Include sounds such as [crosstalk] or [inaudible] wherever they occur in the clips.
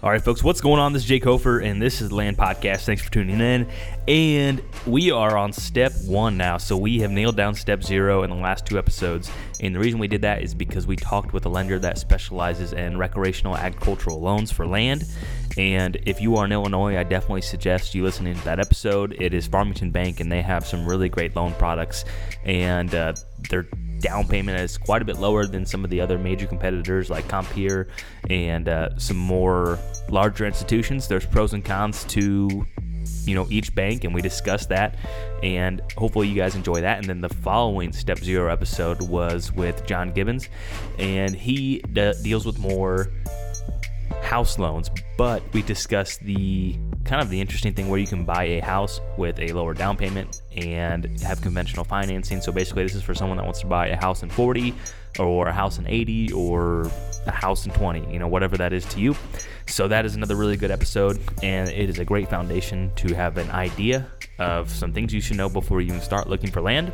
All right, folks, what's going on? This is Jake Hofer, and this is Land Podcast. Thanks for tuning in. And we are on step one now. So we have nailed down step zero in the last two episodes. And the reason we did that is because we talked with a lender that specializes in recreational agricultural loans for land. And if you are in Illinois, I definitely suggest you listening to that episode. It is Farmington Bank, and they have some really great loan products. And uh, they're down payment is quite a bit lower than some of the other major competitors like Compeer and uh, some more larger institutions. There's pros and cons to you know each bank and we discussed that and hopefully you guys enjoy that and then the following step zero episode was with john gibbons and he d- deals with more house loans but we discussed the kind of the interesting thing where you can buy a house with a lower down payment and have conventional financing. So basically, this is for someone that wants to buy a house in 40 or a house in 80 or a house in 20, you know, whatever that is to you. So that is another really good episode, and it is a great foundation to have an idea of some things you should know before you even start looking for land.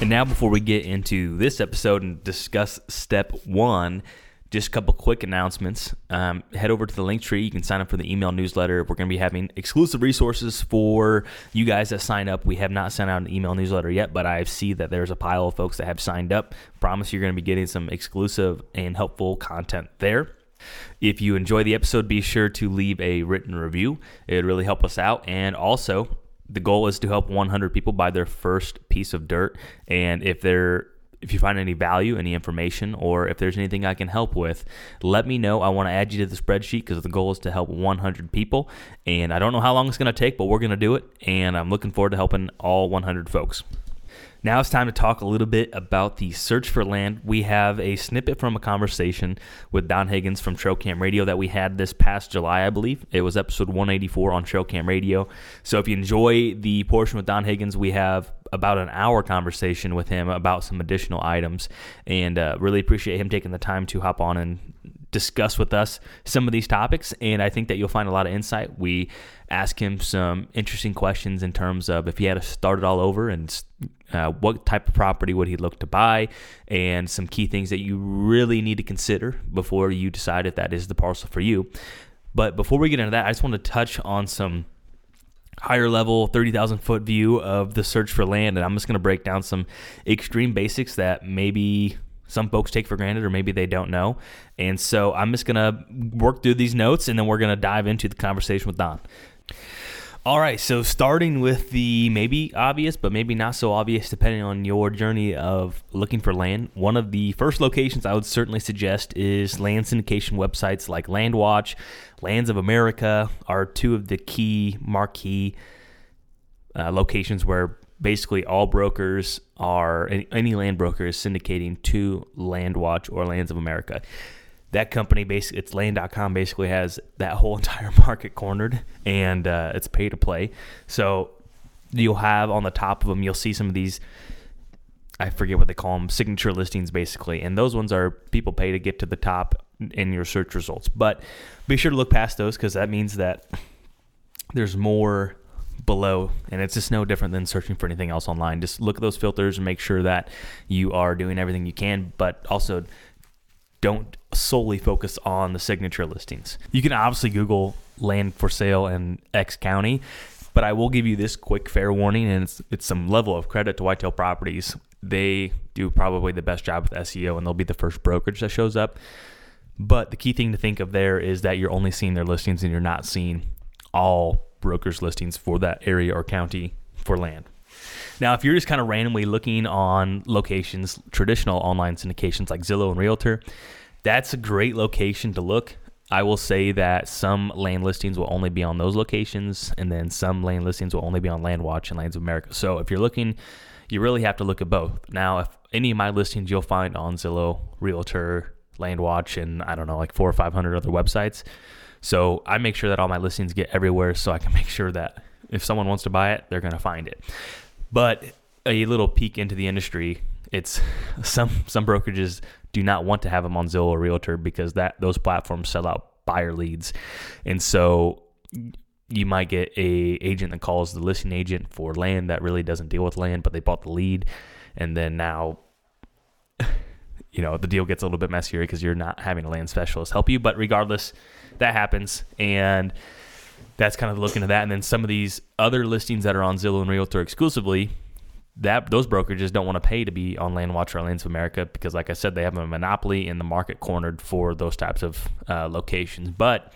And now, before we get into this episode and discuss step one, just a couple quick announcements. Um, head over to the link tree. You can sign up for the email newsletter. We're going to be having exclusive resources for you guys that sign up. We have not sent out an email newsletter yet, but I see that there's a pile of folks that have signed up. Promise you're going to be getting some exclusive and helpful content there. If you enjoy the episode, be sure to leave a written review. It would really help us out. And also, the goal is to help 100 people buy their first piece of dirt. And if they're if you find any value, any information, or if there's anything I can help with, let me know. I want to add you to the spreadsheet because the goal is to help 100 people. And I don't know how long it's going to take, but we're going to do it. And I'm looking forward to helping all 100 folks. Now it's time to talk a little bit about the search for land. We have a snippet from a conversation with Don Higgins from Trail Cam Radio that we had this past July, I believe. It was episode 184 on Trail Cam Radio. So if you enjoy the portion with Don Higgins, we have about an hour conversation with him about some additional items and uh, really appreciate him taking the time to hop on and discuss with us some of these topics. And I think that you'll find a lot of insight. We ask him some interesting questions in terms of if he had to start it all over and uh, what type of property would he look to buy and some key things that you really need to consider before you decide if that is the parcel for you. But before we get into that, I just want to touch on some higher level 30,000 foot view of the search for land. And I'm just going to break down some extreme basics that maybe some folks take for granted or maybe they don't know. And so I'm just going to work through these notes and then we're going to dive into the conversation with Don. All right, so starting with the maybe obvious, but maybe not so obvious, depending on your journey of looking for land. One of the first locations I would certainly suggest is land syndication websites like LandWatch, Lands of America are two of the key marquee uh, locations where basically all brokers are any land broker is syndicating to LandWatch or Lands of America. That company basically it's land.com basically has that whole [laughs] entire market cornered and uh, it's pay to play. So you'll have on the top of them you'll see some of these i forget what they call them signature listings basically. And those ones are people pay to get to the top in your search results. But be sure to look past those because that means that there's more below and it's just no different than searching for anything else online just look at those filters and make sure that you are doing everything you can but also don't solely focus on the signature listings. You can obviously Google land for sale in X county, but I will give you this quick fair warning, and it's, it's some level of credit to Whitetail Properties. They do probably the best job with SEO, and they'll be the first brokerage that shows up. But the key thing to think of there is that you're only seeing their listings and you're not seeing all brokers' listings for that area or county for land. Now, if you're just kind of randomly looking on locations, traditional online syndications like Zillow and Realtor, that's a great location to look. I will say that some land listings will only be on those locations, and then some land listings will only be on LandWatch and Lands of America. So if you're looking, you really have to look at both. Now, if any of my listings you'll find on Zillow, Realtor, LandWatch, and I don't know, like four or 500 other websites. So I make sure that all my listings get everywhere so I can [laughs] make sure that if someone wants to buy it, they're going to find it. But a little peek into the industry, it's [laughs] some some brokerages do not want to have them on Zillow or Realtor because that those platforms sell out buyer leads, and so you might get a agent that calls the listing agent for land that really doesn't deal with land, but they bought the lead, and then now [laughs] you know, the deal gets a little bit messier because you're not having a land specialist help you. But regardless, that happens. And that's kind of looking into that. And then some of these other listings that are on Zillow and Realtor exclusively, that those brokerages don't want to pay to be on Land Watch or Lands of America because, like I said, they have a monopoly in the market cornered for those types of uh, locations. But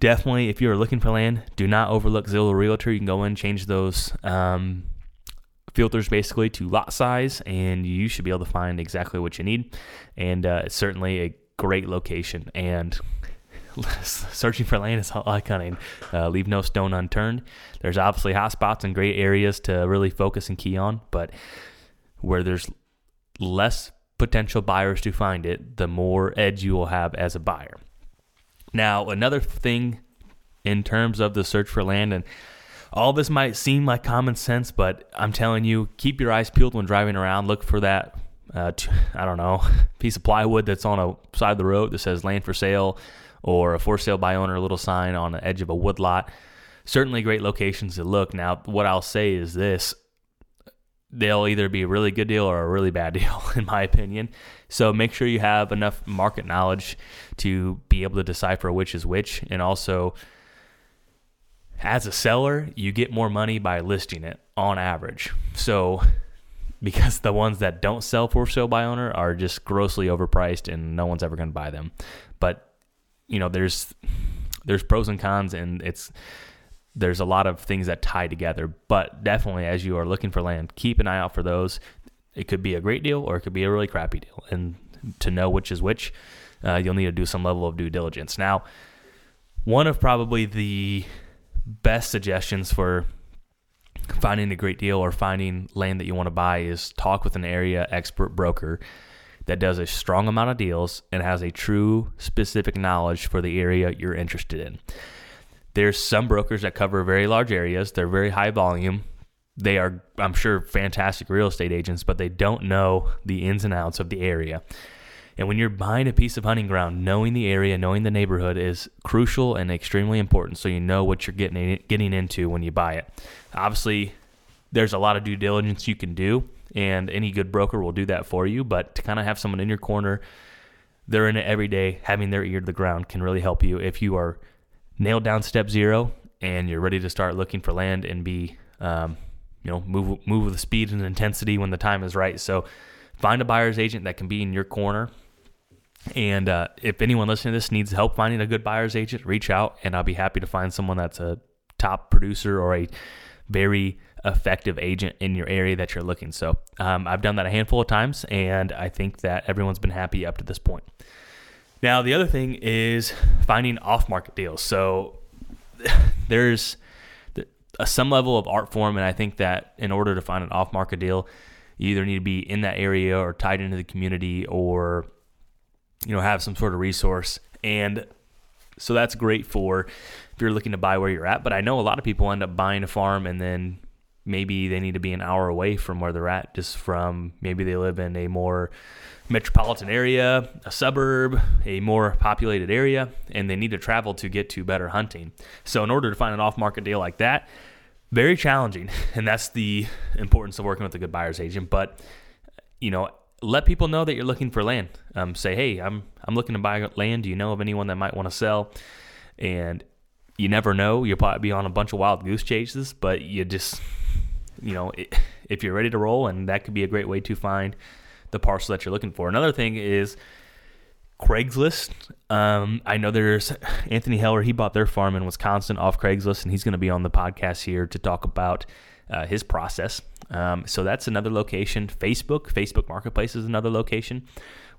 definitely, if you're looking for land, do not overlook Zillow Realtor. You can go in, change those um, filters basically to lot size, and you should be able to find exactly what you need. And uh, it's certainly a great location. And [laughs] searching for land is like hunting. Uh, leave no stone unturned. There's obviously hot spots and great areas to really focus and key on, but where there's less potential buyers to find it, the more edge you will have as a buyer. Now, another thing in terms of the search for land, and all this might seem like common sense, but I'm telling you, keep your eyes peeled when driving around. Look for that, uh, [laughs] I don't know, [laughs] piece of plywood that's on a side of the road that says land for sale or a for sale by owner little sign on the edge of a woodlot. Certainly great locations to look. Now, what I'll say is this they'll either be a really good deal or a really bad [laughs] deal, in my opinion. So make sure you have enough market knowledge to be able to decipher which is which. And also, as a seller, you get more money by listing it on average. So, because the ones that don't sell for sale by owner are just grossly overpriced and no one's ever going to buy them. But you know, there's there's pros and cons, and it's there's a lot of things that tie together. But definitely, as you are looking for land, keep an eye out for those. It could be a great deal, or it could be a really crappy deal, and to know which is which, uh, you'll need to do some level of due diligence. Now, one of probably the best suggestions for finding a great deal or finding land that you want to buy is talk with an area expert broker that does a strong amount of deals and has a true specific knowledge for the area you're interested in. There's some brokers that cover very large areas, they're very high volume. They are, I'm sure, fantastic real estate agents, but they don't know the ins and outs of the area. And when you're buying a piece of hunting ground, knowing the area, knowing the neighborhood is crucial and extremely important so you know what you're getting getting into when you buy it. Obviously, there's a lot of due diligence you can do and any good broker will do that for you. But to kind of have someone in your corner, they're in it every day, having their ear to the ground can really help you if you are nailed down step zero and you're ready to start looking for land and be, um, you know, move move with speed and intensity when the time is right. So find a buyer's agent that can be in your corner. And uh, if anyone listening to this needs help finding a good buyer's agent, reach out and I'll be happy to find someone that's a top producer or a very effective agent in your area that you're looking. So um, I've done that a handful of times, and I think that everyone's been happy up to this point. Now, the other thing is finding off market deals. So [laughs] there's some level of art form, and I think that in order to find an off market deal, you either need to be in that area or tied into the community or you know have some sort of resource and so that's great for if you're looking to buy where you're at but i know a lot of people end up buying a farm and then maybe they need to be an hour away from where they're at, just from maybe they live in a more metropolitan area, a suburb, a more populated area, and they need to travel to get to better hunting. So, in order to find an off market deal like that, very challenging. [laughs] And that's the importance of working with a good buyer's agent. But, you know, let people know that you're looking for land. Um, say, hey, I'm I'm looking to buy land. Do you know of anyone that might want to sell? And you never know. You'll probably be on a bunch of wild goose chases, but you just you know, [laughs] if you're ready to roll, and that could be a great way to find the parcel that you're looking for. Another thing is Craigslist. Um, I know there's [sighs] Anthony Heller. He bought their farm in Wisconsin off Craigslist, and he's going to be on the podcast here to talk about uh, his process. Um, so that's another location. Facebook, Facebook Marketplace is another location.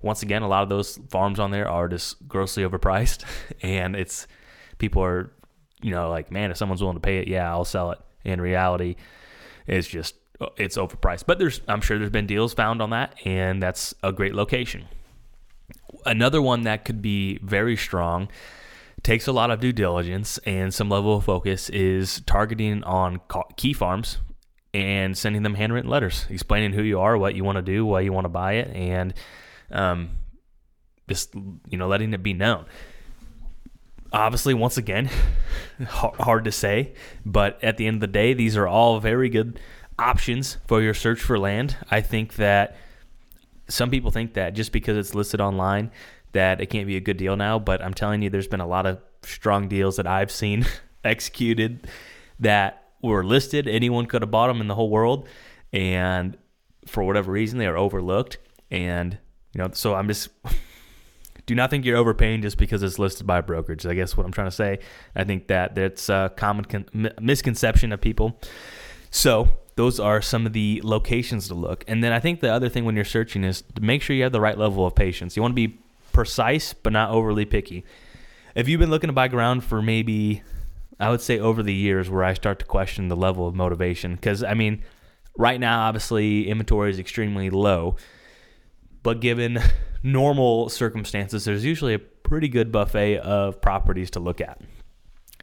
Once again, a lot of those farms on there are just grossly overpriced, [laughs] and it's people are, you know, like, man, if someone's willing to pay it, yeah, I'll sell it. In reality, it's just it's overpriced. But there's I'm sure there's been deals found on that, and that's a great location. Another one that could be very strong takes a lot of due diligence and some level of focus is targeting on key farms and sending them handwritten letters explaining who you are, what you want to do, why you want to buy it, and um, just you know letting it be known. Obviously, once again, [laughs] hard to say, but at the end of the day, these are all very good options for your search for land. I think that some people think that just because it's listed online that it can't be a good deal now, but I'm telling you, there's been a lot of strong deals that I've seen [laughs] executed that were listed. Anyone could have bought them in the whole world, and for whatever reason, they are overlooked. And you know, so I'm just [laughs] do not think you're overpaying just because it's listed by a brokerage. I guess what I'm trying to say. I think that that's a common con- misconception of people. So those are some of the locations to look. And then I think the other thing when you're searching is to make sure you have the right level of patience. You want to be precise but not overly picky. If you've been looking to buy ground for maybe I would say over the years where I start to question the level of motivation cuz I mean right now obviously inventory is extremely low. But given normal circumstances there's usually a pretty good buffet of properties to look at.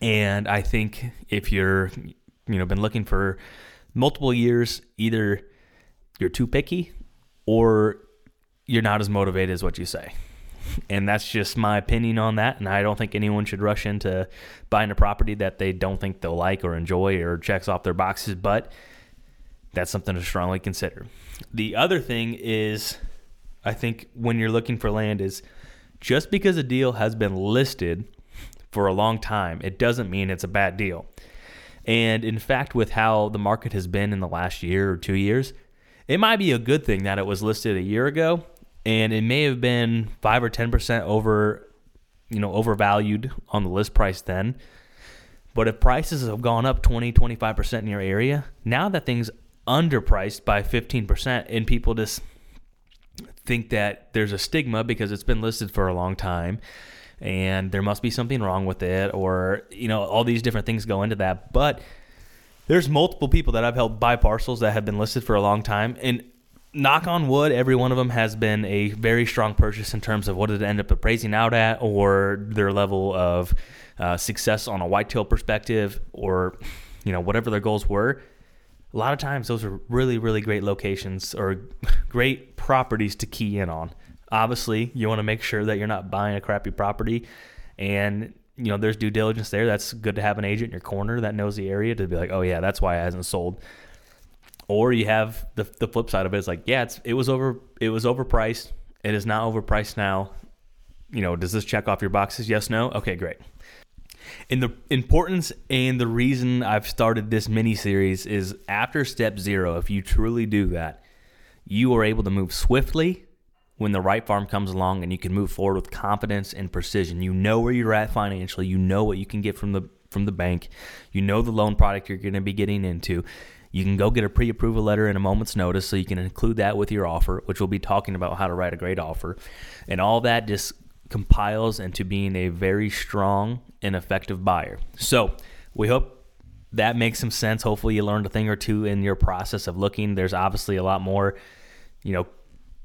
And I think if you're you know been looking for multiple years, either you're too picky or you're not as motivated as what you say. And that's just my opinion on that. And I don't think anyone should rush into buying a property that they don't think they'll like or enjoy or checks off their boxes. But that's something to strongly consider. The other thing is, I think when you're looking for land, is just because a deal has been listed for a long time, it doesn't mean it's a bad deal. And in fact, with how the market has been in the last year or two years, it might be a good thing that it was listed a year ago and it may have been 5 or 10% over you know overvalued on the list price then but if prices have gone up 20 25% in your area now that thing's underpriced by 15% and people just think that there's a stigma because it's been listed for a long time and there must be something wrong with it or you know all these different things go into that. But there's multiple people that I've helped buy parcels that have been listed for a long time. And knock on wood every one of them has been a very strong purchase in terms of what it end up appraising out at or their level of uh, success on a whitetail perspective or you know whatever their goals were a lot of times those are really really great locations or [laughs] great properties to key in on. Obviously you want to make sure that you're not buying a crappy property and you know there's due diligence there. That's good to have an agent in your corner that knows the area to be like oh yeah that's why it hasn't sold. Or you have the, the flip side of it is like yeah it's, it was over it was overpriced. It is not overpriced now. You know does this check off your boxes? Yes no? Okay great and the importance and the reason I've started this mini series is after step zero, if you truly do that, you are able to move swiftly when the right farm comes along and you can move forward with confidence and precision. You know where you're at financially, you know what you can get from the from the bank, you know the loan product you're going to be getting into. You can go get a pre-approval letter in a moment's notice so you can include that with your offer, which we'll be talking about how to write a great offer. And all that just compiles into being a very strong and effective buyer. So, we hope that makes some sense. Hopefully you learned a thing or two in your process of looking. There's obviously a lot more, you know,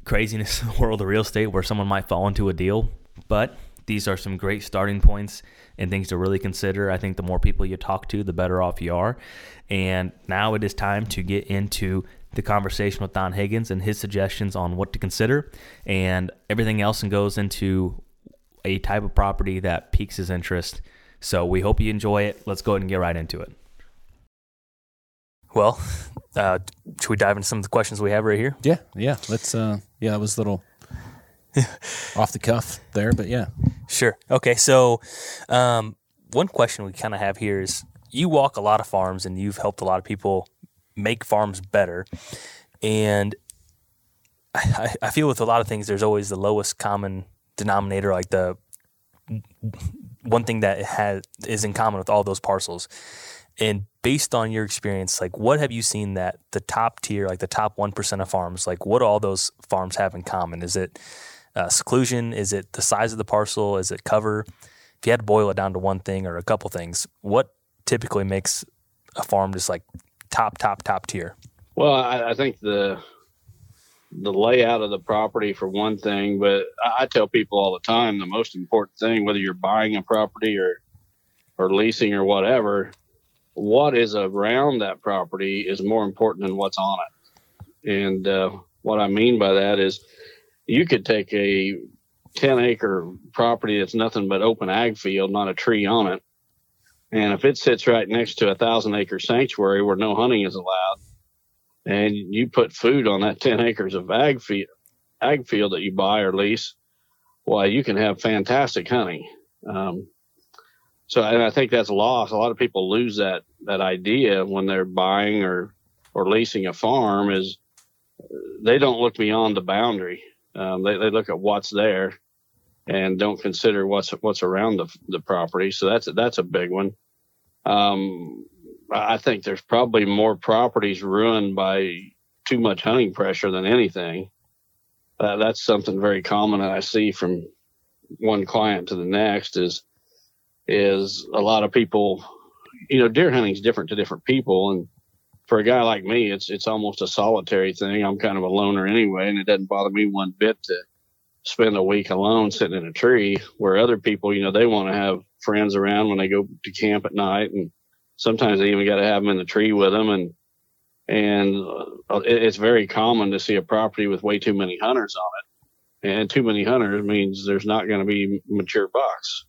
craziness [laughs] in the world of real estate where someone might fall into a deal. But these are some great starting points and things to really consider. I think the more people you talk to, the better off you are. And now it is time to get into the conversation with Don Higgins and his suggestions on what to consider and everything else and goes into a type of property that piques his interest. So we hope you enjoy it. Let's go ahead and get right into it. Well, uh, should we dive into some of the questions we have right here? Yeah, yeah. Let's. Uh, yeah, that was a little [laughs] off the cuff there, but yeah. Sure. Okay. So, um, one question we kind of have here is: you walk a lot of farms, and you've helped a lot of people make farms better. And I, I feel with a lot of things, there's always the lowest common denominator, like the one thing that has is in common with all those parcels. And based on your experience, like what have you seen that the top tier, like the top 1% of farms, like what all those farms have in common? Is it uh, seclusion? Is it the size of the parcel? Is it cover? If you had to boil it down to one thing or a couple things, what typically makes a farm just like top, top, top tier? Well, I, I think the the layout of the property for one thing, but I, I tell people all the time the most important thing, whether you're buying a property or or leasing or whatever, what is around that property is more important than what's on it. And uh, what I mean by that is you could take a 10 acre property that's nothing but open ag field, not a tree on it. And if it sits right next to a thousand acre sanctuary where no hunting is allowed, and you put food on that 10 acres of ag field, ag field that you buy or lease, why you can have fantastic honey. Um, so, and I think that's lost. A lot of people lose that that idea when they're buying or or leasing a farm is they don't look beyond the boundary. Um, they, they look at what's there and don't consider what's what's around the the property. So that's that's a big one. Um, I think there's probably more properties ruined by too much hunting pressure than anything. Uh, that's something very common that I see from one client to the next is is a lot of people you know deer hunting is different to different people and for a guy like me it's it's almost a solitary thing i'm kind of a loner anyway and it doesn't bother me one bit to spend a week alone sitting in a tree where other people you know they want to have friends around when they go to camp at night and sometimes they even got to have them in the tree with them and and uh, it's very common to see a property with way too many hunters on it and too many hunters means there's not going to be mature bucks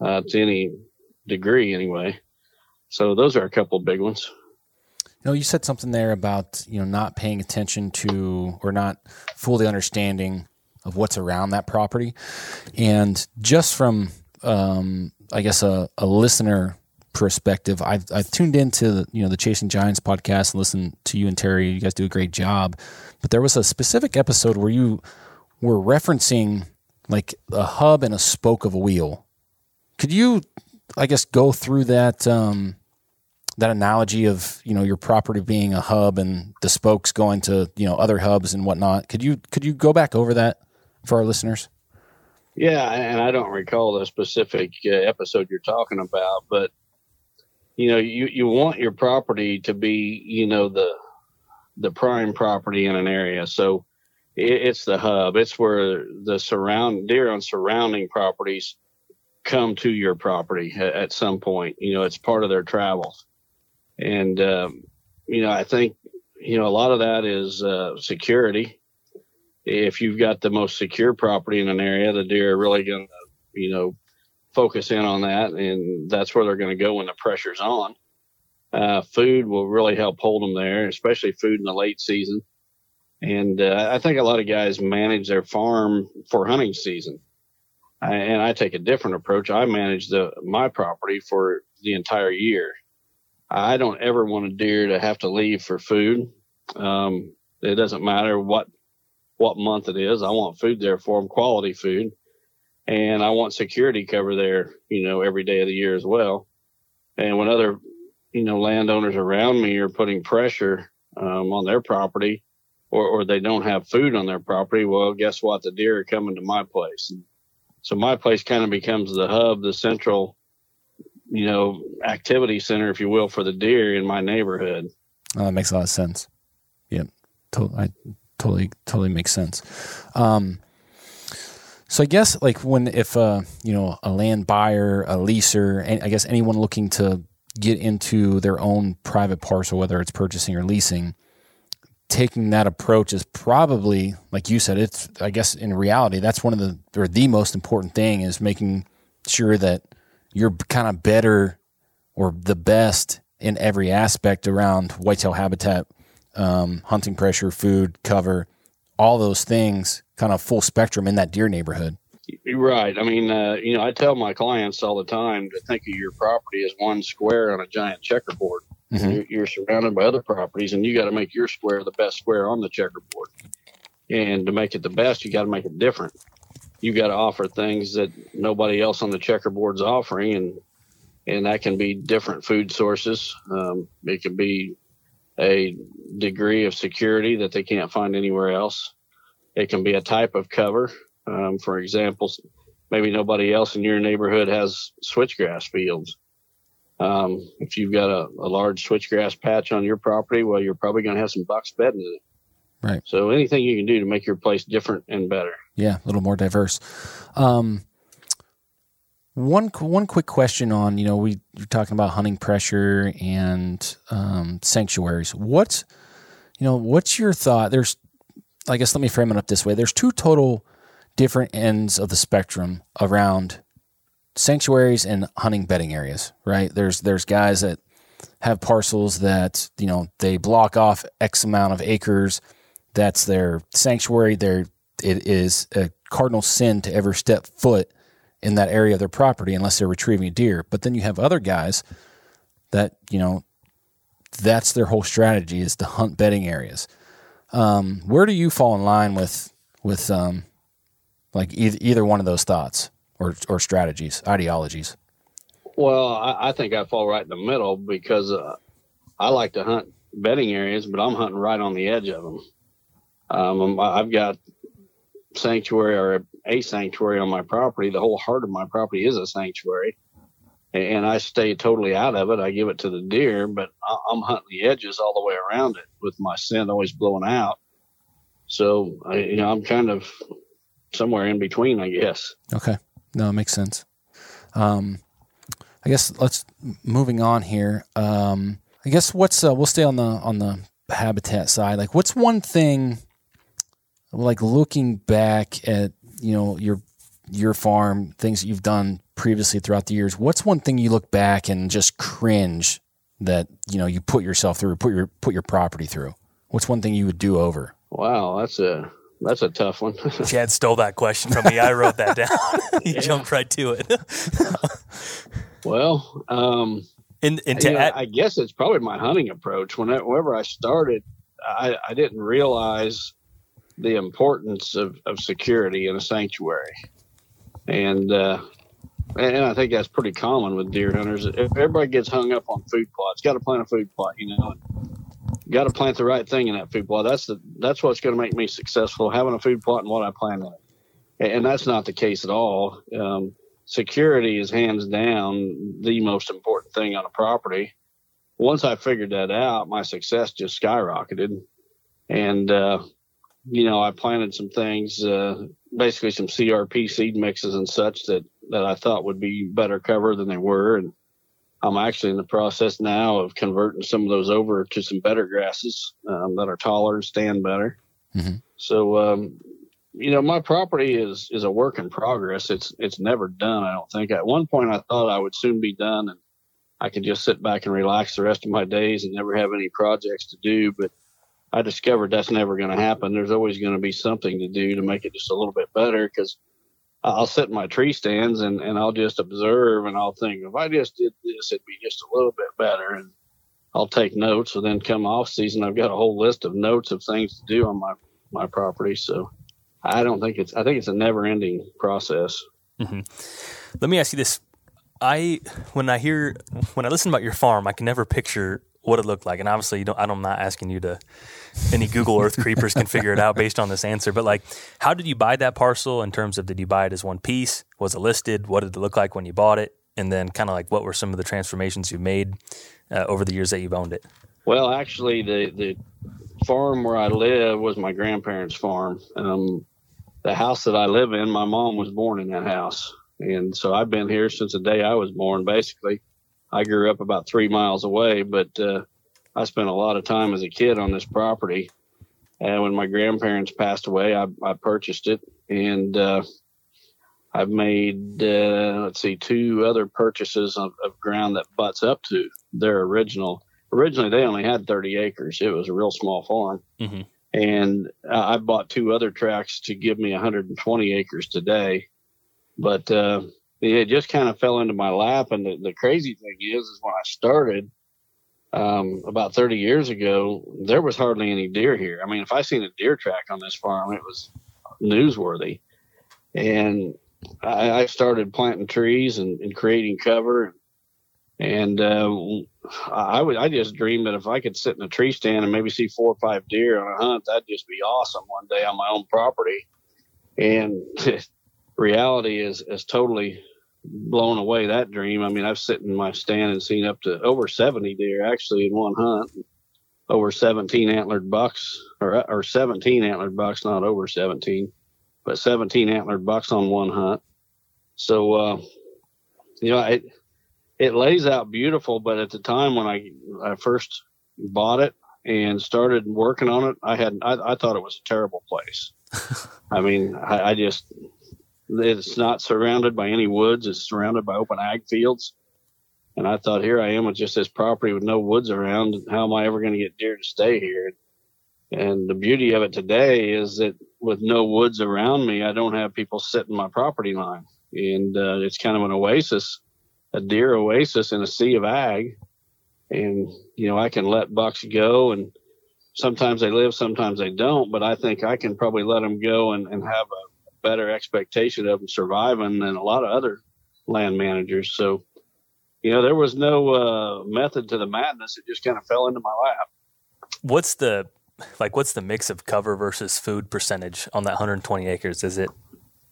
uh, to any degree anyway. So those are a couple big ones. You know, you said something there about you know not paying attention to or not fully understanding of what's around that property, and just from um, I guess a, a listener perspective, I've I've tuned into you know the Chasing Giants podcast and listened to you and Terry. You guys do a great job, but there was a specific episode where you were referencing like a hub and a spoke of a wheel could you, I guess, go through that um, that analogy of you know your property being a hub and the spokes going to you know other hubs and whatnot? Could you could you go back over that for our listeners? Yeah, and I don't recall the specific uh, episode you're talking about, but you know, you you want your property to be you know the the prime property in an area, so it, it's the hub. It's where the surround deer on surrounding properties come to your property at, at some point. You know, it's part of their travels. And, um, you know, I think, you know, a lot of that is uh, security. If you've got the most secure property in an area, the deer are really going to, you know, focus in on that. And that's where they're going to go when the pressure's on. Uh, food will really help hold them there, especially food in the late season. And uh, I think a lot of guys manage their farm for hunting season and I take a different approach. I manage the my property for the entire year. I don't ever want a deer to have to leave for food. Um, it doesn't matter what what month it is. I want food there for them, quality food, and I want security cover there. You know, every day of the year as well. And when other you know landowners around me are putting pressure um, on their property, or, or they don't have food on their property, well, guess what? The deer are coming to my place. So my place kind of becomes the hub, the central, you know, activity center, if you will, for the deer in my neighborhood. Oh, that makes a lot of sense. Yeah, totally, totally makes sense. Um, so I guess like when if uh, you know a land buyer, a leaser, I guess anyone looking to get into their own private parcel, whether it's purchasing or leasing, taking that approach is probably like you said it's i guess in reality that's one of the or the most important thing is making sure that you're kind of better or the best in every aspect around whitetail habitat um, hunting pressure food cover all those things kind of full spectrum in that deer neighborhood right i mean uh, you know i tell my clients all the time to think of your property as one square on a giant checkerboard Mm-hmm. You're, you're, surrounded by other properties, and you got to make your square the best square on the checkerboard. And to make it the best, you got to make it different. You got to offer things that nobody else on the checkerboard's offering, and and that can be different food sources. Um, it can be a degree of security that they can't find anywhere else. It can be a type of cover. Um, for example, maybe nobody else in your neighborhood has switchgrass fields um, if you've got a, a, large switchgrass patch on your property, well, you're probably going to have some bucks bedding in it. Right. So anything you can do to make your place different and better. Yeah, a little more diverse. Um, one one quick question on you know we you're talking about hunting pressure and um, sanctuaries. What's you know what's your thought? There's I guess let me frame it up this way. There's two total different ends of the spectrum around sanctuaries and hunting bedding areas, right? There's there's guys that have parcels that you know they block off X amount of acres. That's their sanctuary. They're it is a cardinal sin to ever step foot in that area of their property unless they're retrieving a deer. But then you have other guys that you know that's their whole strategy is to hunt bedding areas. Um, where do you fall in line with with um, like either, either one of those thoughts or or strategies, ideologies? Well, I, I think I fall right in the middle because uh, I like to hunt bedding areas, but I'm hunting right on the edge of them. Um, I've got sanctuary or a sanctuary on my property. The whole heart of my property is a sanctuary, and I stay totally out of it. I give it to the deer, but I'm hunting the edges all the way around it with my scent always blowing out. So, I, you know, I'm kind of somewhere in between, I guess. Okay, no, it makes sense. Um, I guess let's moving on here. Um, I guess what's uh, we'll stay on the on the habitat side. Like, what's one thing? Like looking back at you know your your farm, things that you've done previously throughout the years. What's one thing you look back and just cringe that you know you put yourself through, put your put your property through? What's one thing you would do over? Wow, that's a that's a tough one. [laughs] Chad stole that question from me. I wrote that down. [laughs] he yeah. jumped right to it. [laughs] well, um, and, and to know, I guess it's probably my hunting approach. Whenever I started, I, I didn't realize the importance of, of security in a sanctuary, and uh, and I think that's pretty common with deer hunters. If everybody gets hung up on food plots, got to plant a food plot, you know. Got to plant the right thing in that food plot. That's the that's what's going to make me successful. Having a food plot and what I plant in it, and that's not the case at all. Um, security is hands down the most important thing on a property. Once I figured that out, my success just skyrocketed. And, uh, you know, I planted some things, uh, basically some CRP seed mixes and such that, that I thought would be better cover than they were. And I'm actually in the process now of converting some of those over to some better grasses um, that are taller and stand better. Mm-hmm. So, um, you know, my property is is a work in progress. It's it's never done. I don't think. At one point, I thought I would soon be done, and I could just sit back and relax the rest of my days and never have any projects to do. But I discovered that's never going to happen. There's always going to be something to do to make it just a little bit better. Because I'll sit in my tree stands and and I'll just observe and I'll think if I just did this, it'd be just a little bit better. And I'll take notes. And then come off season, I've got a whole list of notes of things to do on my my property. So I don't think it's. I think it's a never-ending process. Mm-hmm. Let me ask you this: I when I hear when I listen about your farm, I can never picture what it looked like. And obviously, you don't, I'm not asking you to. Any Google Earth creepers can figure it out based on this answer. But like, how did you buy that parcel? In terms of, did you buy it as one piece? Was it listed? What did it look like when you bought it? And then, kind of like, what were some of the transformations you've made uh, over the years that you've owned it? Well, actually, the the farm where I live was my grandparents' farm. Um, the house that I live in, my mom was born in that house. And so I've been here since the day I was born, basically. I grew up about three miles away, but uh, I spent a lot of time as a kid on this property. And when my grandparents passed away, I, I purchased it. And uh, I've made, uh, let's see, two other purchases of, of ground that butts up to their original. Originally, they only had 30 acres. It was a real small farm. Mm-hmm and I bought two other tracts to give me 120 acres today. But uh, it just kind of fell into my lap. And the, the crazy thing is, is when I started um, about 30 years ago, there was hardly any deer here. I mean, if I seen a deer track on this farm, it was newsworthy. And I, I started planting trees and, and creating cover. And uh, I would I just dreamed that if I could sit in a tree stand and maybe see four or five deer on a hunt, that'd just be awesome one day on my own property. And [laughs] reality is is totally blown away that dream. I mean, I've sit in my stand and seen up to over 70 deer actually in one hunt, over 17 antlered bucks or or 17 antlered bucks, not over 17, but 17 antlered bucks on one hunt. So, uh, you know, I it lays out beautiful, but at the time when I, I first bought it and started working on it, I had I, I thought it was a terrible place. [laughs] I mean, I, I, just it's not surrounded by any woods; it's surrounded by open ag fields. And I thought, here I am with just this property with no woods around. How am I ever going to get deer to stay here? And the beauty of it today is that with no woods around me, I don't have people sitting my property line, and uh, it's kind of an oasis, a deer oasis in a sea of ag. And you know, I can let bucks go, and sometimes they live, sometimes they don't. But I think I can probably let them go and, and have a better expectation of them surviving than a lot of other land managers. So, you know, there was no uh, method to the madness; it just kind of fell into my lap. What's the like what's the mix of cover versus food percentage on that 120 acres? Is it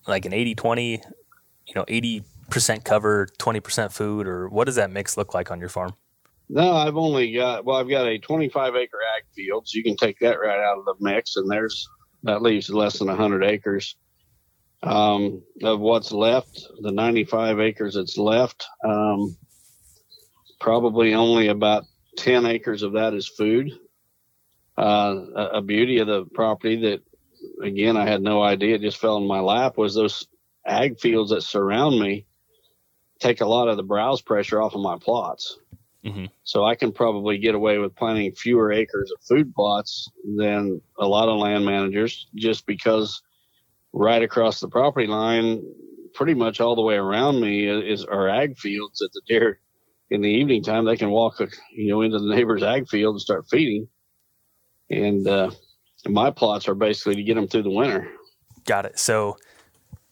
like an 80 20, you know, 80% cover, 20% food, or what does that mix look like on your farm? No, I've only got, well, I've got a 25 acre ag field, so you can take that right out of the mix, and there's, that leaves less than 100 acres. Um, of what's left, the 95 acres that's left, um, probably only about 10 acres of that is food uh, a beauty of the property that, again, I had no idea. It just fell in my lap was those ag fields that surround me take a lot of the browse pressure off of my plots. Mm-hmm. So I can probably get away with planting fewer acres of food plots than a lot of land managers just because right across the property line, pretty much all the way around me is, are ag fields that the deer in the evening time they can walk you know into the neighbor's ag field and start feeding and uh, my plots are basically to get them through the winter. Got it. So,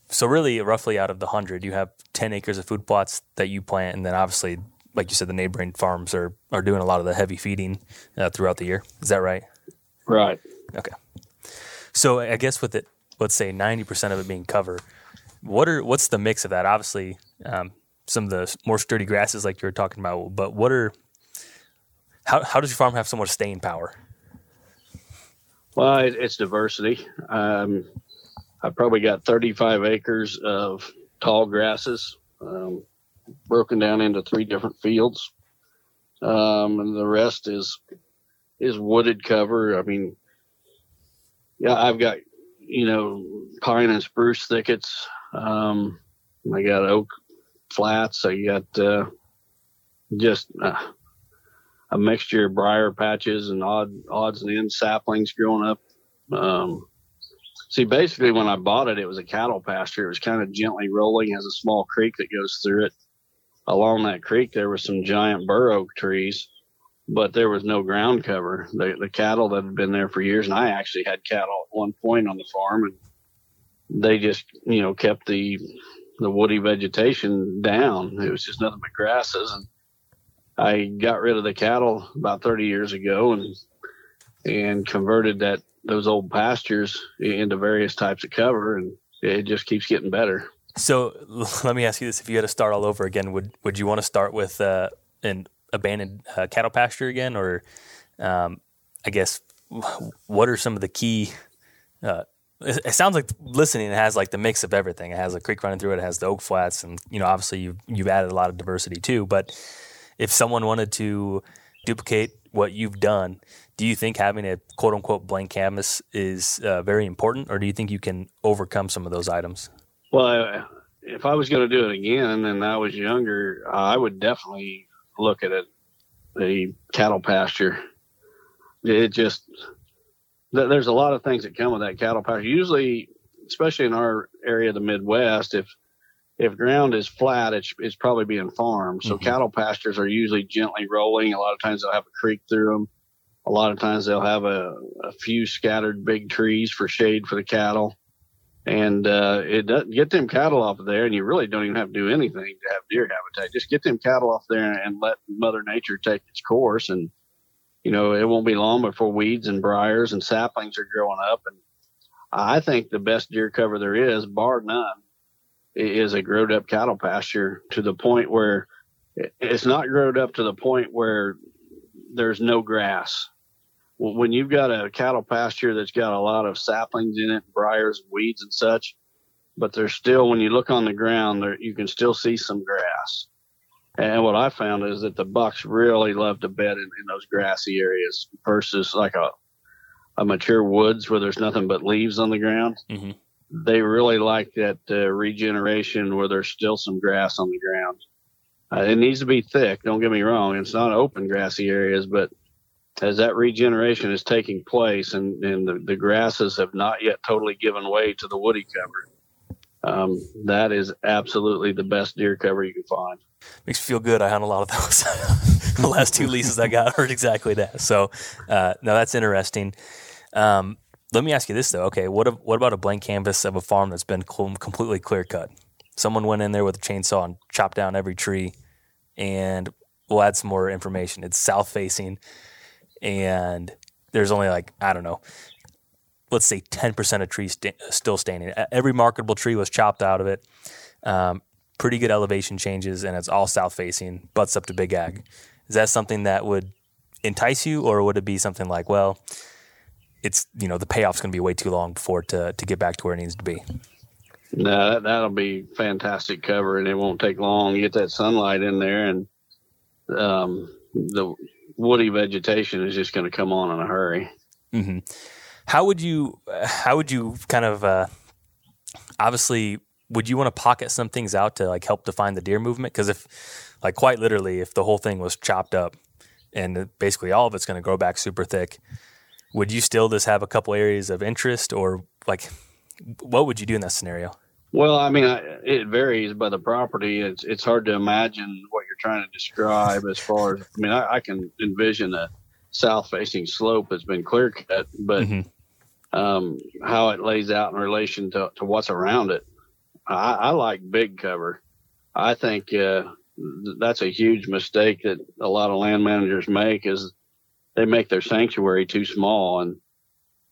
so really, roughly out of the hundred, you have ten acres of food plots that you plant, and then obviously, like you said, the neighboring farms are are doing a lot of the heavy feeding uh, throughout the year. Is that right? Right. Okay. So I guess with it, let's say ninety percent of it being cover, what are what's the mix of that? Obviously, um, some of the more sturdy grasses, like you were talking about, but what are how how does your farm have so much staying power? Well, it, it's diversity. Um, I probably got 35 acres of tall grasses, um, broken down into three different fields, um, and the rest is is wooded cover. I mean, yeah, I've got you know pine and spruce thickets. Um, I got oak flats. I got uh, just uh, a mixture of briar patches and odd odds and ends saplings growing up. Um, see, basically, when I bought it, it was a cattle pasture. It was kind of gently rolling, has a small creek that goes through it. Along that creek, there were some giant bur oak trees, but there was no ground cover. The, the cattle that had been there for years, and I actually had cattle at one point on the farm, and they just, you know, kept the the woody vegetation down. It was just nothing but grasses and I got rid of the cattle about 30 years ago and and converted that those old pastures into various types of cover, and it just keeps getting better. So [laughs] let me ask you this: If you had to start all over again, would would you want to start with uh, an abandoned uh, cattle pasture again, or um, I guess what are some of the key? Uh, it, it, sounds like listening. It has like the mix of everything. It has a creek running through it. It has the oak flats, and you know, obviously you've you've added a lot of diversity too. But if someone wanted to duplicate what you've done, do you think having a quote unquote blank canvas is uh, very important, or do you think you can overcome some of those items? Well, if I was going to do it again and I was younger, I would definitely look at it, the cattle pasture. It just, there's a lot of things that come with that cattle pasture. Usually, especially in our area of the Midwest, if if ground is flat, it's, it's probably being farmed. So mm-hmm. cattle pastures are usually gently rolling. A lot of times they'll have a creek through them. A lot of times they'll have a, a few scattered big trees for shade for the cattle. And uh, it does get them cattle off of there, and you really don't even have to do anything to have deer habitat. Just get them cattle off there and let Mother Nature take its course. And, you know, it won't be long before weeds and briars and saplings are growing up. And I think the best deer cover there is, bar none, is a growed up cattle pasture to the point where it's not growed up to the point where there's no grass. When you've got a cattle pasture that's got a lot of saplings in it, briars, weeds, and such, but there's still, when you look on the ground, there you can still see some grass. And what I found is that the bucks really love to bed in, in those grassy areas versus like a a mature woods where there's nothing but leaves on the ground. Mm-hmm they really like that uh, regeneration where there's still some grass on the ground. Uh, it needs to be thick. Don't get me wrong; it's not open grassy areas, but as that regeneration is taking place and, and the, the grasses have not yet totally given way to the woody cover, um, that is absolutely the best deer cover you can find. Makes me feel good. I hunt a lot of those. [laughs] the last two leases I got heard exactly that. So, uh, no, that's interesting. Um, let me ask you this though. Okay, what what about a blank canvas of a farm that's been completely clear cut? Someone went in there with a chainsaw and chopped down every tree, and we'll add some more information. It's south facing and there's only like I don't know, let's say 10% of trees st- still standing. Every marketable tree was chopped out of it. Um, pretty good elevation changes, and it's all south facing, butts up to Big Ag. Is that something that would entice you, or would it be something like, well, it's you know the payoff's going to be way too long before to to get back to where it needs to be? No, that, that'll be fantastic cover, and it won't take long. You get that sunlight in there, and um, the woody vegetation is just going to come on in a hurry. Mm-hmm. How would you? How would you kind of? Uh, obviously, would you want to pocket some things out to like help define the deer movement? Because if, like, quite literally, if the whole thing was chopped up and basically all of it's going to grow back super thick, would you still just have a couple areas of interest, or like, what would you do in that scenario? Well, I mean, it varies by the property. It's it's hard to imagine what you're trying to describe as far as. I mean, I, I can envision a south-facing slope that's been clear cut, but mm-hmm. um, how it lays out in relation to, to what's around it, I, I like big cover. I think uh, that's a huge mistake that a lot of land managers make is they make their sanctuary too small and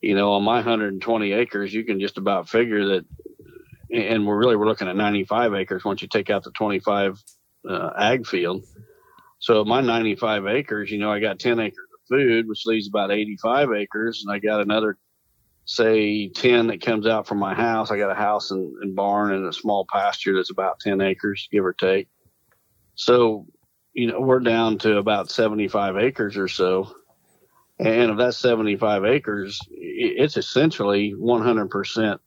you know, on my 120 acres, you can just about figure that and we're really we're looking at 95 acres once you take out the 25 uh, ag field. So my 95 acres, you know, I got 10 acres of food, which leaves about 85 acres, and I got another, say, 10 that comes out from my house. I got a house and, and barn and a small pasture that's about 10 acres, give or take. So, you know, we're down to about 75 acres or so. And of that 75 acres, it's essentially 100%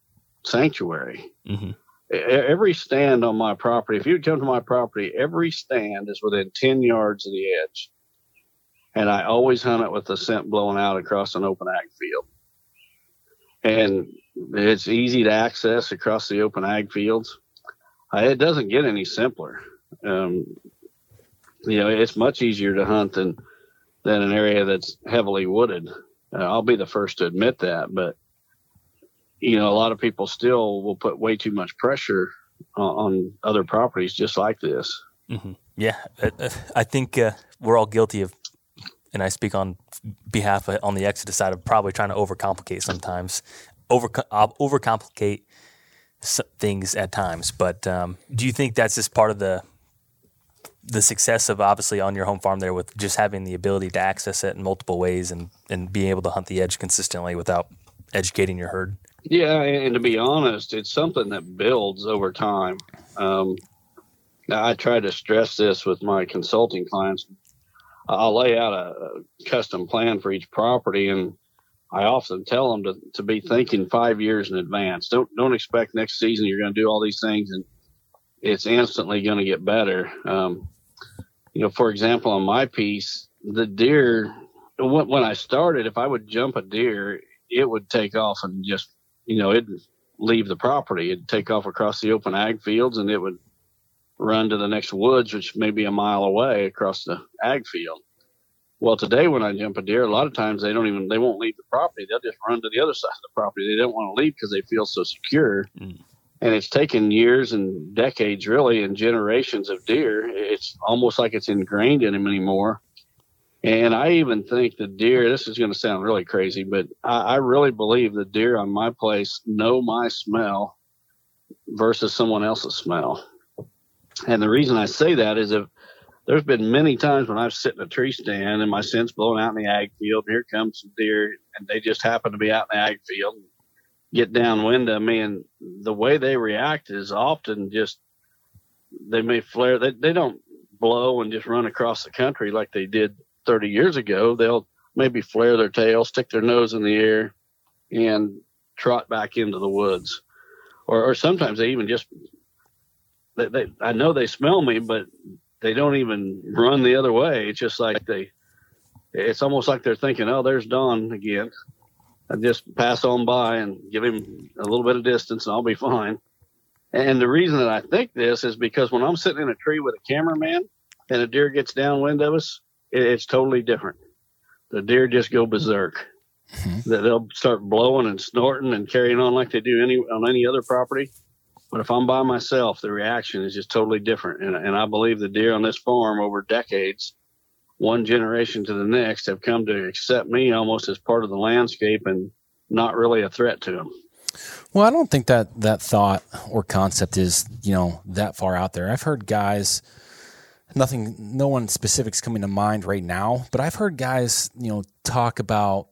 sanctuary. Mm-hmm. Every stand on my property, if you come to my property, every stand is within 10 yards of the edge. And I always hunt it with the scent blowing out across an open ag field. And it's easy to access across the open ag fields. It doesn't get any simpler. Um, you know, it's much easier to hunt than than an area that's heavily wooded. Uh, I'll be the first to admit that, but you know, a lot of people still will put way too much pressure on, other properties just like this. Mm-hmm. Yeah, I think uh, we're all guilty of, and I speak on behalf of, on the Exodus side of probably trying to overcomplicate sometimes, over uh, overcomplicate things at times. But um, do you think that's just part of the the success of obviously on your home farm there with just having the ability to access it in multiple ways and and being able to hunt the edge consistently without educating your herd? Yeah, and to be honest, it's something that builds over time. Um, I try to stress this with my consulting clients. I'll lay out a, custom plan for each property, and I often tell them to, to be thinking five years in advance. Don't don't expect next season you're going to do all these things and it's instantly going to get better. Um, you know, for example, on my piece, the deer when, when I started, if I would jump a deer, it would take off and just you know, it'd leave the property. It'd take off across the open ag fields and it would run to the next woods, which may be a mile away across the ag field. Well, today when I jump a deer, a lot of times they don't even they won't leave the property. They'll just run to the other side of the property. They don't want to leave because they feel so secure. Mm. And it's taken years and decades, really, and generations of deer. It's almost like it's ingrained in them anymore. And I even think the deer, this is going to sound really crazy, but I, I, really believe the deer on my place know my smell versus someone else's smell. And the reason I say that is if there's been many times when I've sit in a tree stand and my scent's blowing out in the ag field, and here comes some deer, and they just happen to be out in the ag field, and get downwind of me, and the way they react is often just they may flare. They they don't blow and just run across the country like they did 30 years ago, they'll maybe flare their tail, stick their nose in the air, and trot back into the woods. Or, or sometimes they even just, they, they, I know they smell me, but they don't even run the other way. It's just like they, it's almost like they're thinking, "Oh, there's Don again." I just pass on by and give him a little bit of distance, and I'll be fine. And the reason that I think this is because when I'm sitting in a tree with a cameraman and a deer gets downwind of us, it's totally different. The deer just go berserk. Mm-hmm. They'll start blowing and snorting and carrying on like they do any on any other property. But if I'm by myself, the reaction is just totally different. And, and I believe the deer on this farm over decades one generation to the next have come to accept me almost as part of the landscape and not really a threat to them. Well, I don't think that that thought or concept is, you know, that far out there. I've heard guys nothing no one specifics coming to mind right now, but I've heard guys, you know, talk about,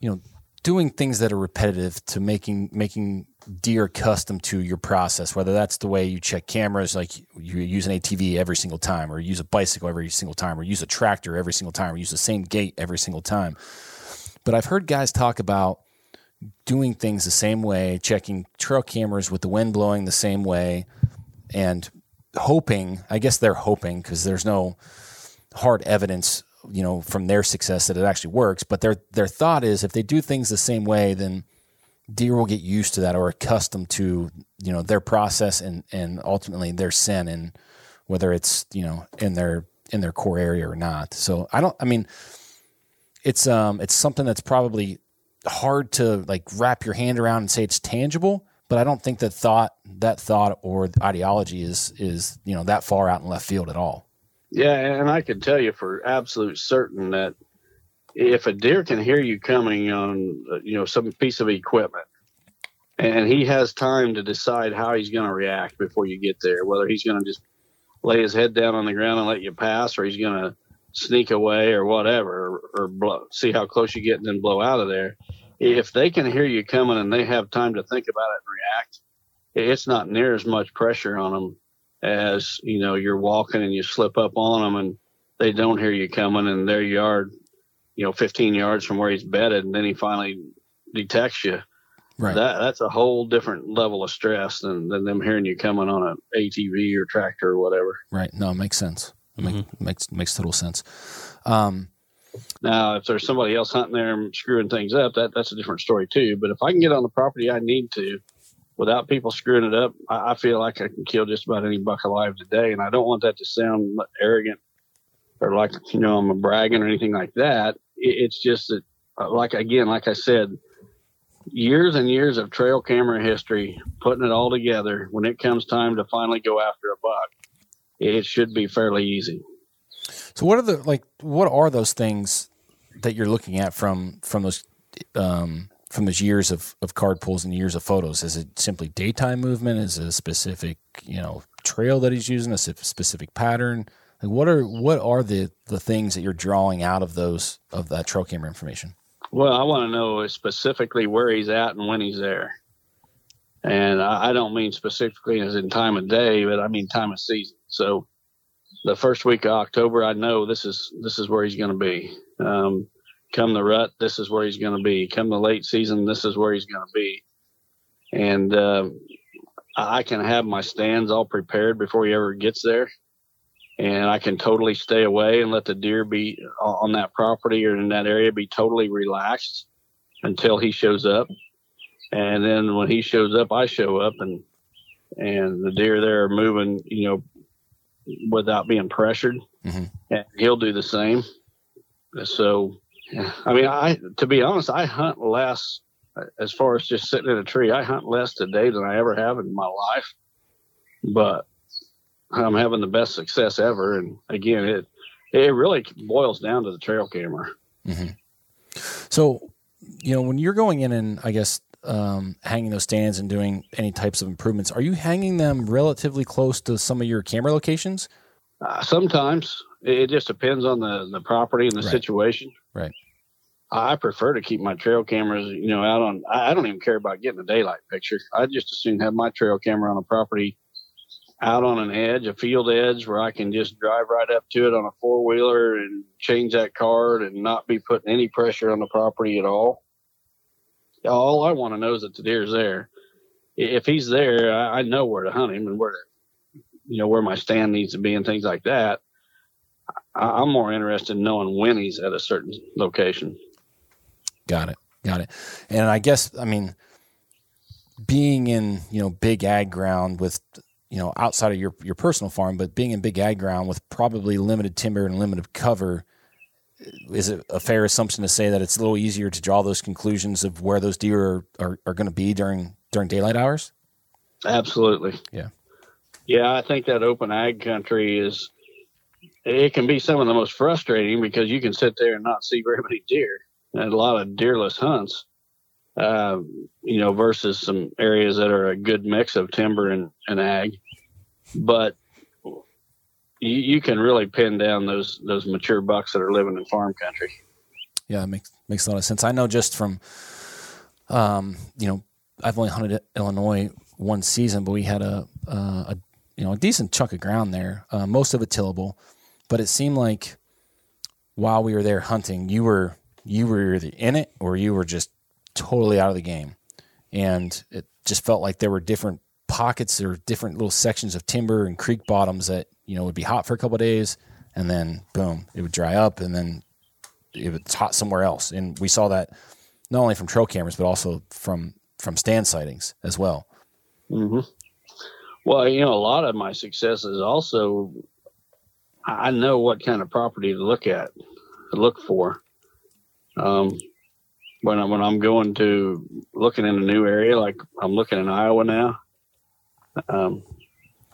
you know, doing things that are repetitive to making making deer accustomed to your process, whether that's the way you check cameras, like you use an ATV every single time, or use a bicycle every single time, or use a tractor every single time, or use the same gate every single time. But I've heard guys talk about doing things the same way, checking trail cameras with the wind blowing the same way, and hoping, I guess they're hoping because there's no hard evidence you know from their success that it actually works but their their thought is if they do things the same way then deer will get used to that or accustomed to you know their process and and ultimately their sin and whether it's you know in their in their core area or not. So I don't. I mean, it's um it's something that's probably hard to like wrap your hand around and say it's tangible. But I don't think that thought that thought or ideology is is you know that far out in left field at all. Yeah, and I can tell you for absolute certain that if a deer can hear you coming on, uh, you know, some piece of equipment, and he has time to decide how he's going to react before you get there, whether he's going to just lay his head down on the ground and let you pass, or he's going to sneak away or whatever, or, or blow, see how close you get and then blow out of there. If they can hear you coming and they have time to think about it and react, it's not near as much pressure on them as you know you're walking and you slip up on them and they don't hear you coming and there you are you know, 15 yards from where he's bedded, and then he finally detects you. Right. That that's a whole different level of stress than, than them hearing you coming on an ATV or tractor or whatever. Right. No, it makes sense. It mm-hmm. make, makes makes total sense. Um, now, if there's somebody else hunting there and screwing things up, that that's a different story too. But if I can get on the property I need to, without people screwing it up, I, I feel like I can kill just about any buck alive today. And I don't want that to sound arrogant or like you know I'm bragging or anything like that it's just that, uh, like again, like I said, years and years of trail camera history, putting it all together. When it comes time to finally go after a buck, it should be fairly easy. So, what are the like? What are those things that you're looking at from from those um, from those years of, of card pulls and years of photos? Is it simply daytime movement? Is it a specific you know trail that he's using? A specific pattern? Like what are what are the the things that you're drawing out of those of that trail camera information? Well, I want to know specifically where he's at and when he's there. And I, I don't mean specifically as in time of day, but I mean time of season. So the first week of October, I know this is this is where he's going to be. Um, come the rut, this is where he's going to be. Come the late season, this is where he's going to be. And uh, I can have my stands all prepared before he ever gets there and I can totally stay away and let the deer be on that property or in that area be totally relaxed until he shows up. And then when he shows up, I show up and and the deer there are moving, you know, without being pressured. Mm-hmm. And he'll do the same. So, I mean, I to be honest, I hunt less as far as just sitting in a tree. I hunt less today than I ever have in my life. But I'm having the best success ever. And again, it it really boils down to the trail camera. Mm-hmm. So, you know, when you're going in and I guess um, hanging those stands and doing any types of improvements, are you hanging them relatively close to some of your camera locations? Uh, sometimes it just depends on the the property and the right. situation. Right. I prefer to keep my trail cameras, you know, out on. I don't even care about getting a daylight picture. I just as soon have my trail camera on a property out on an edge, a field edge where I can just drive right up to it on a four wheeler and change that card and not be putting any pressure on the property at all. All I want to know is that the deer's there. If he's there, I, know where to hunt him and where you know, where my stand needs to be and things like that. I, I'm more interested in knowing when he's at a certain location. Got it. Got it. And I guess I mean being in, you know, big ag ground with you know, outside of your your personal farm, but being in big ag ground with probably limited timber and limited cover, is it a fair assumption to say that it's a little easier to draw those conclusions of where those deer are, are, are going to be during during daylight hours? Absolutely. Yeah. Yeah, I think that open ag country is it can be some of the most frustrating because you can sit there and not see very many deer and a lot of deerless hunts. Uh, you know, versus some areas that are a good mix of timber and, and ag. But you, you can really pin down those those mature bucks that are living in farm country. Yeah, it makes makes a lot of sense. I know just from, um, you know, I've only hunted Illinois one season, but we had a, a you know a decent chunk of ground there, uh, most of it tillable, but it seemed like while we were there hunting, you were you were either in it or you were just totally out of the game, and it just felt like there were different pockets or different little sections of timber and creek bottoms that you know it would be hot for a couple days, and then boom, it would dry up, and then it was hot somewhere else. And we saw that not only from trail cameras but also from from stand sightings as well. Mm-hmm. Well, you know, a lot of my success is also I know what kind of property to look at, to look for. Um, when I, when I'm going to looking in a new area, like I'm looking in Iowa now, um,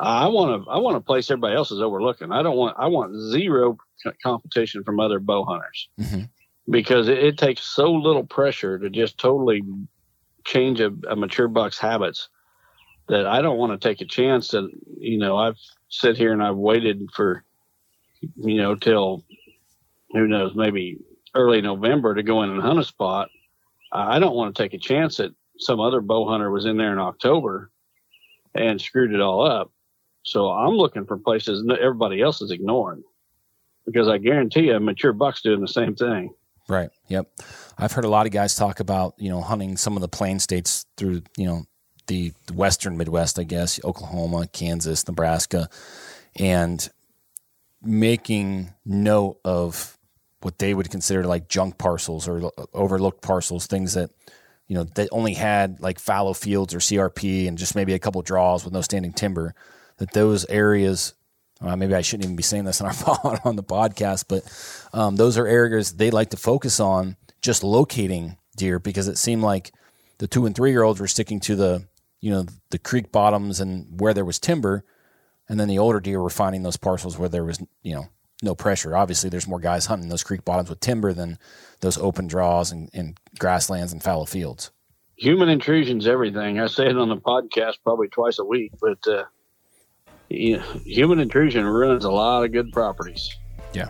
I want to I want a place everybody else is overlooking. I don't want I want zero competition from other bow hunters mm-hmm. because it, it, takes so little pressure to just totally change a, a mature buck's habits that I don't want to take a chance that you know I've sit here and I've waited for you know till who knows maybe early November to go in and hunt a spot. I don't want to take a chance that some other bow hunter was in there in October and screwed it all up. So I'm looking for places that everybody else is ignoring because I guarantee you, a mature buck's doing the same thing. Right. Yep. I've heard a lot of guys talk about you know hunting some of the plain states through you know the, western Midwest, I guess Oklahoma, Kansas, Nebraska, and making note of what they would consider like junk parcels or overlooked parcels, things that you know that only had like fallow fields or CRP and just maybe a couple draws with no standing timber. That those areas, uh, maybe I shouldn't even be saying this on our [laughs] on the podcast, but um, those are areas they like to focus on just locating deer because it seemed like the two and three year olds were sticking to the you know the creek bottoms and where there was timber, and then the older deer were finding those parcels where there was you know no pressure. Obviously, there's more guys hunting those creek bottoms with timber than those open draws and, and grasslands and fallow fields. Human intrusion's everything. I say it on the podcast probably twice a week, but uh, you know, human intrusion ruins a lot of good properties. Yeah.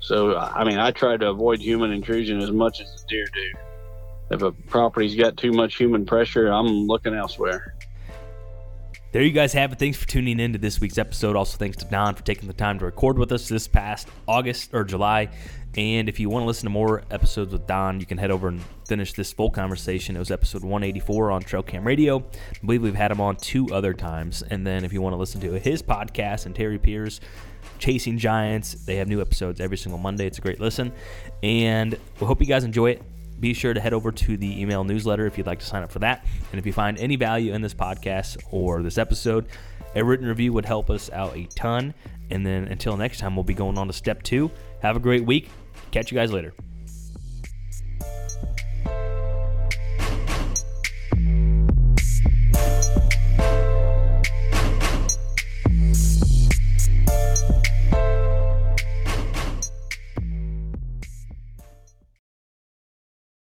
So, I mean, I try to avoid human intrusion as much as the deer do. If a property's got too much human pressure, I'm looking elsewhere. There you guys have it. Thanks for tuning in to this week's episode. Also, thanks to Don for taking the time to record with us this past August or July. And if you want to listen to more episodes with Don, you can head over and finish this full conversation. It was episode 184 on Trail Cam Radio. I believe we've had him on two other times. And then if you want to listen to his podcast and Terry Pierce, Chasing Giants, they have new episodes every single Monday. It's a great listen. And we hope you guys enjoy it be sure to head over to the email newsletter if you'd like to sign up for that. And if you find any value in this podcast or this episode, a written review would help us out a ton. And then until next time, we'll be going on to step two. Have a great week. Catch you guys later.